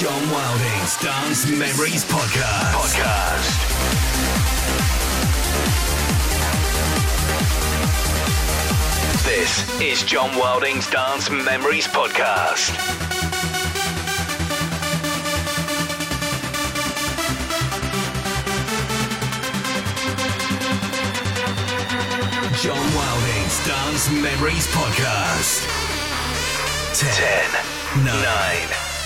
John Wilding's Dance Memories Podcast. Podcast. This is John Wilding's Dance Memories Podcast. John Wilding's Dance Memories Podcast. 10, 9, 8,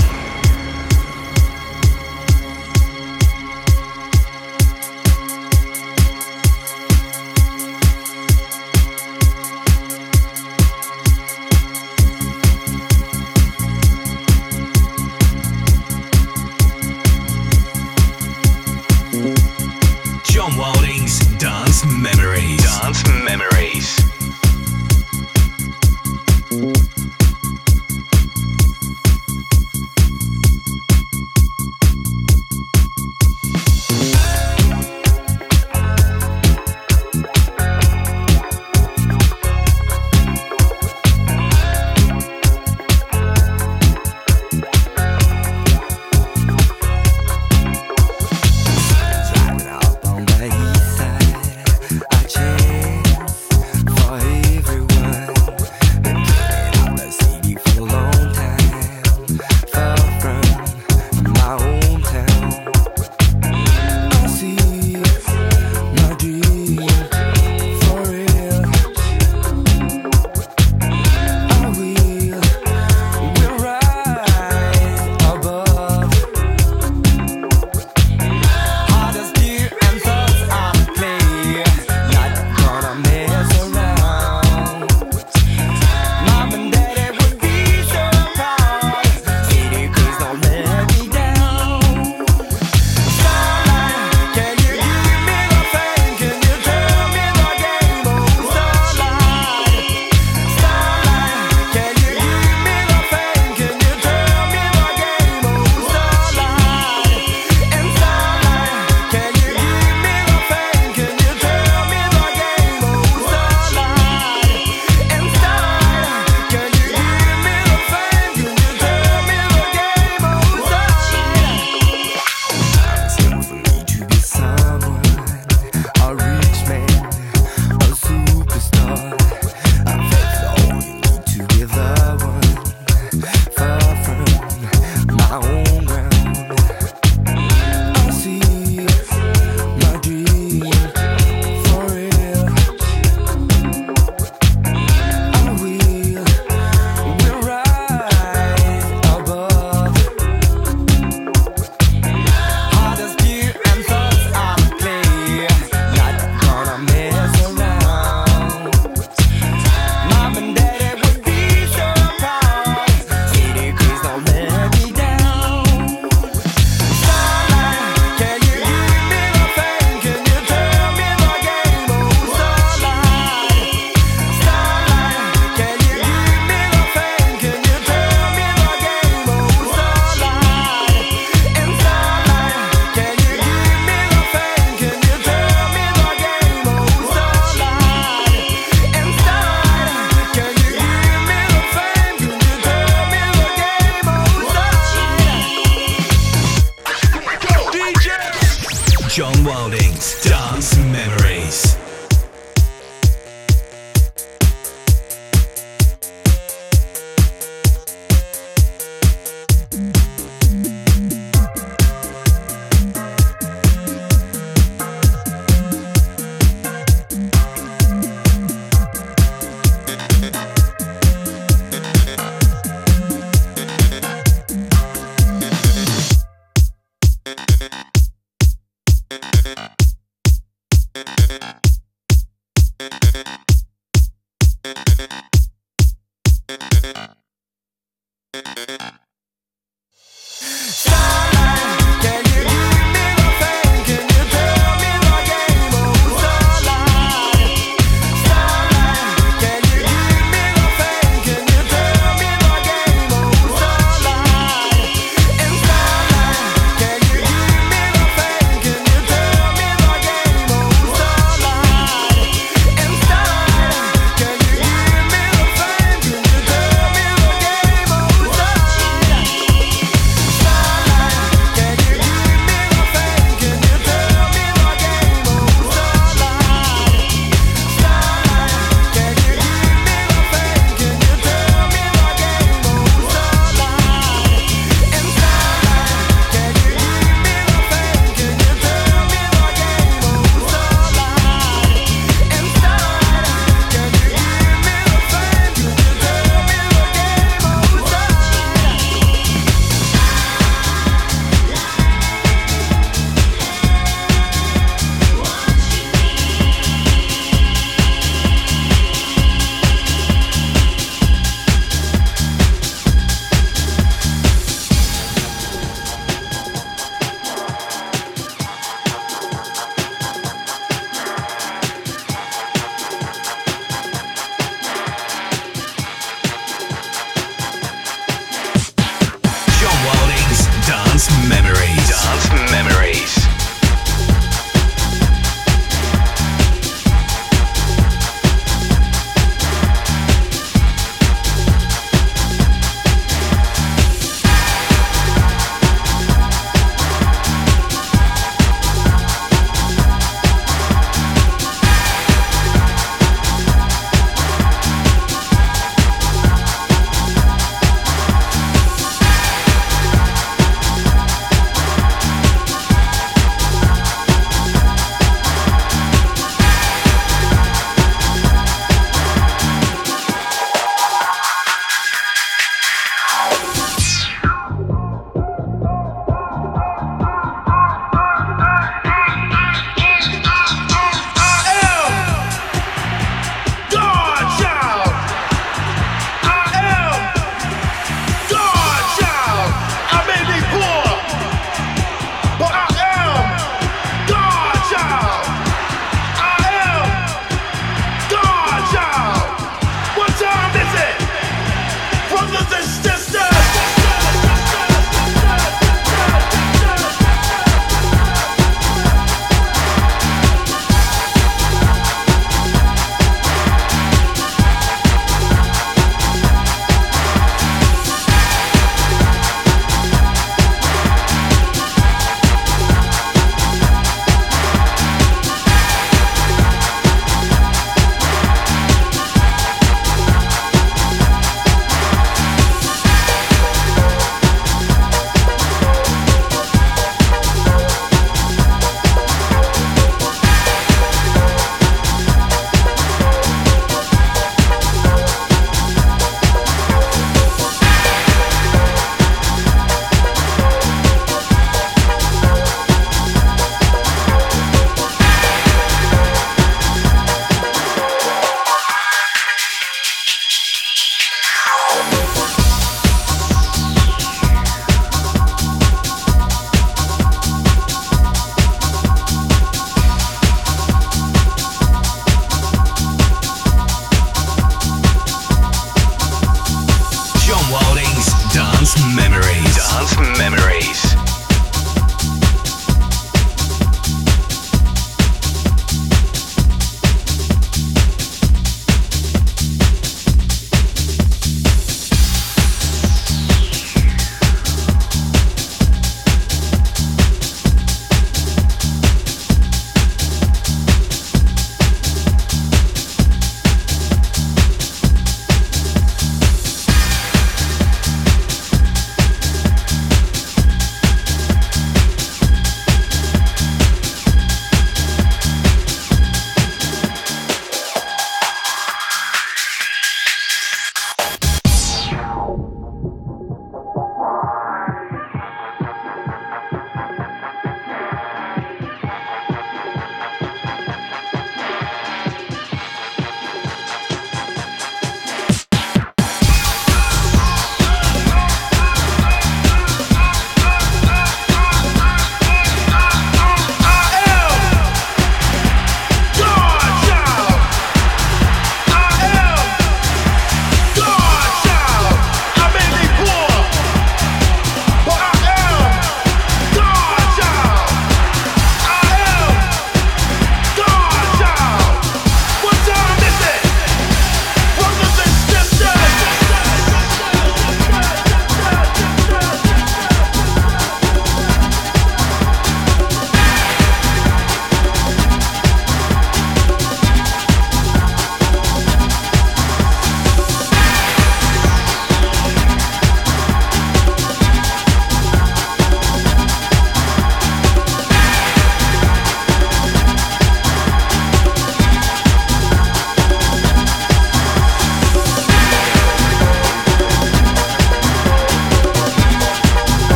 John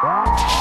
Música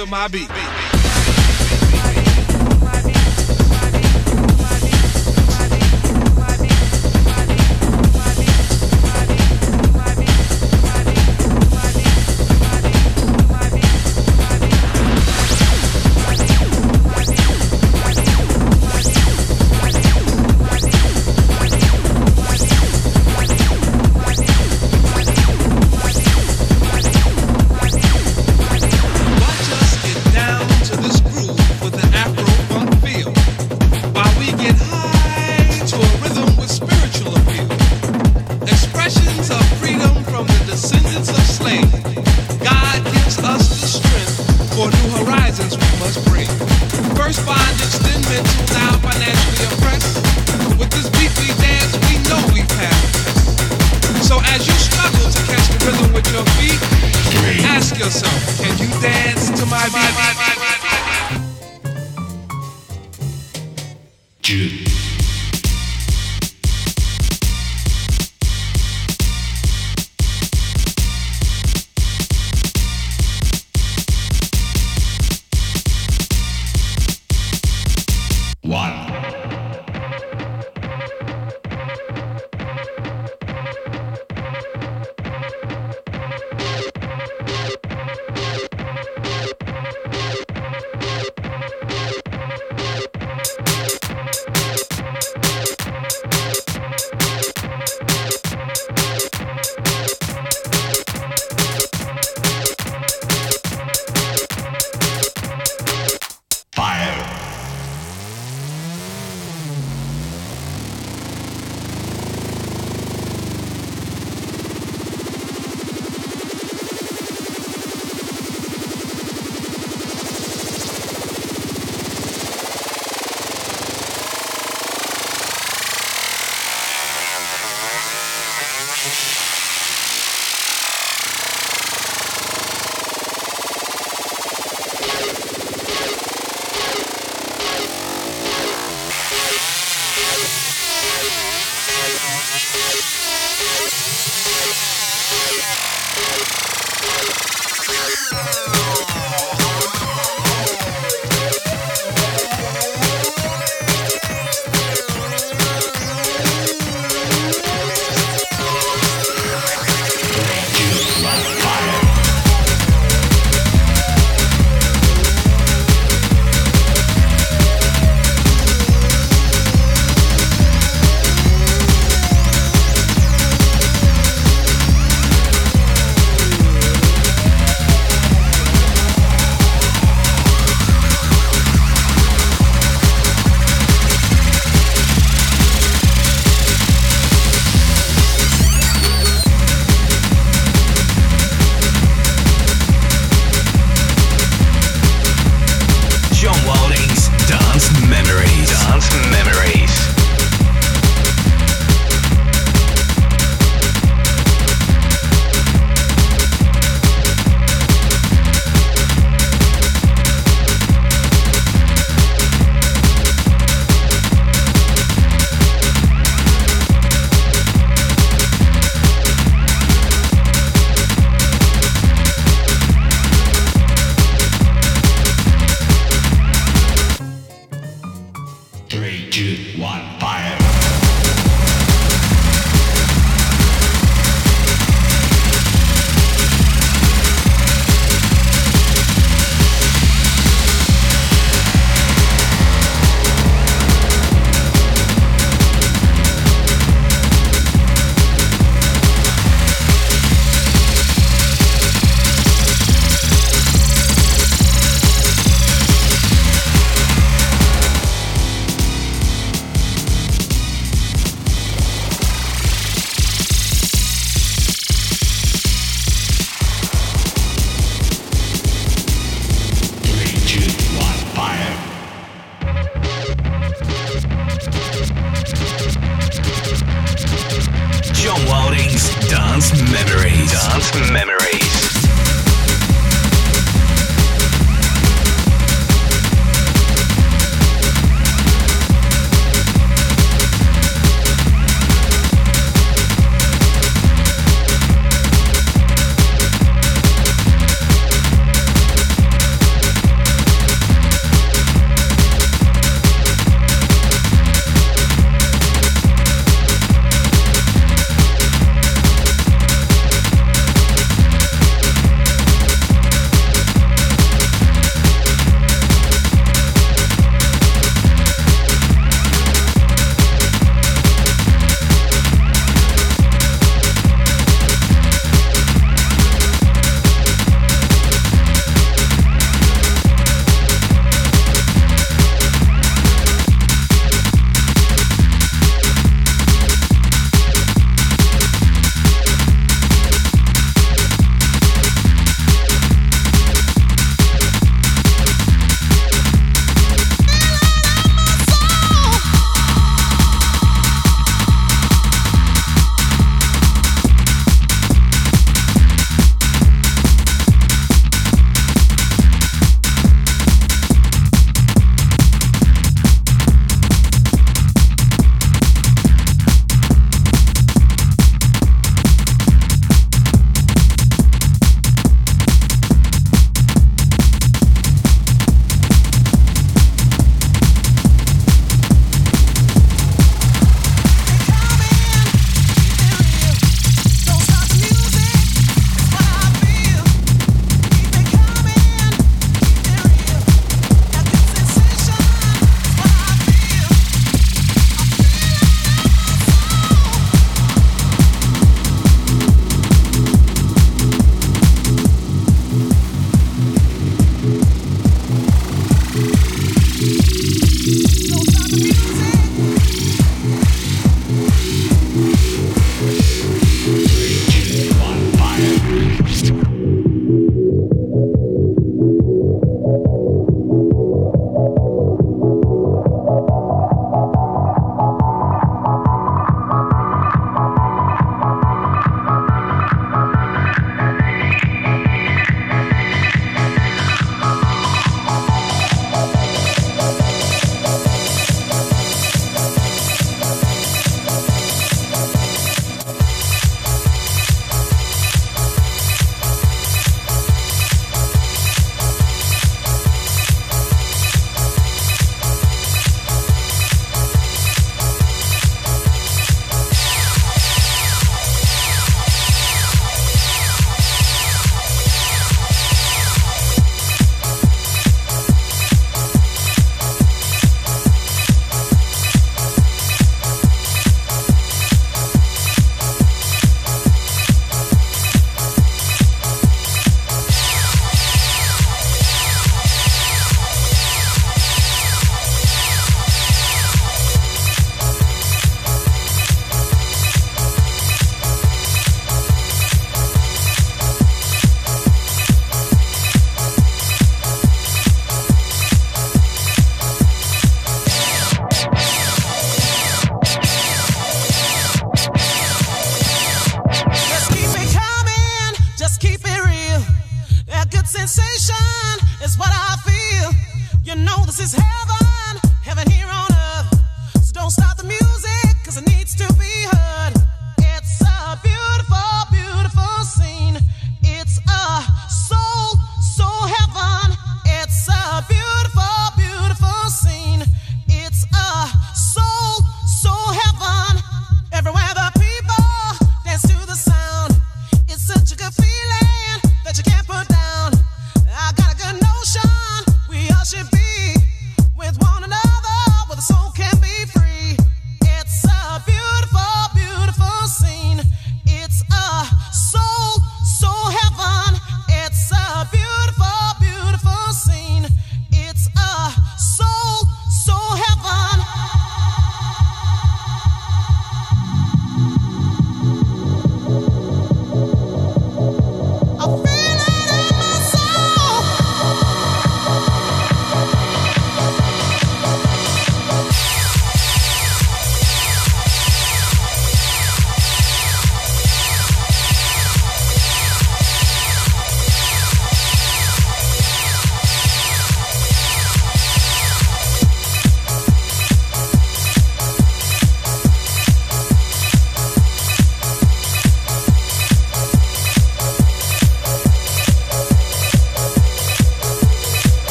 tomar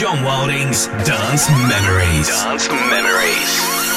John Wilding's Dance Memories. Dance Memories.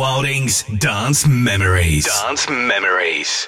Wilding's Dance Memories. Dance Memories.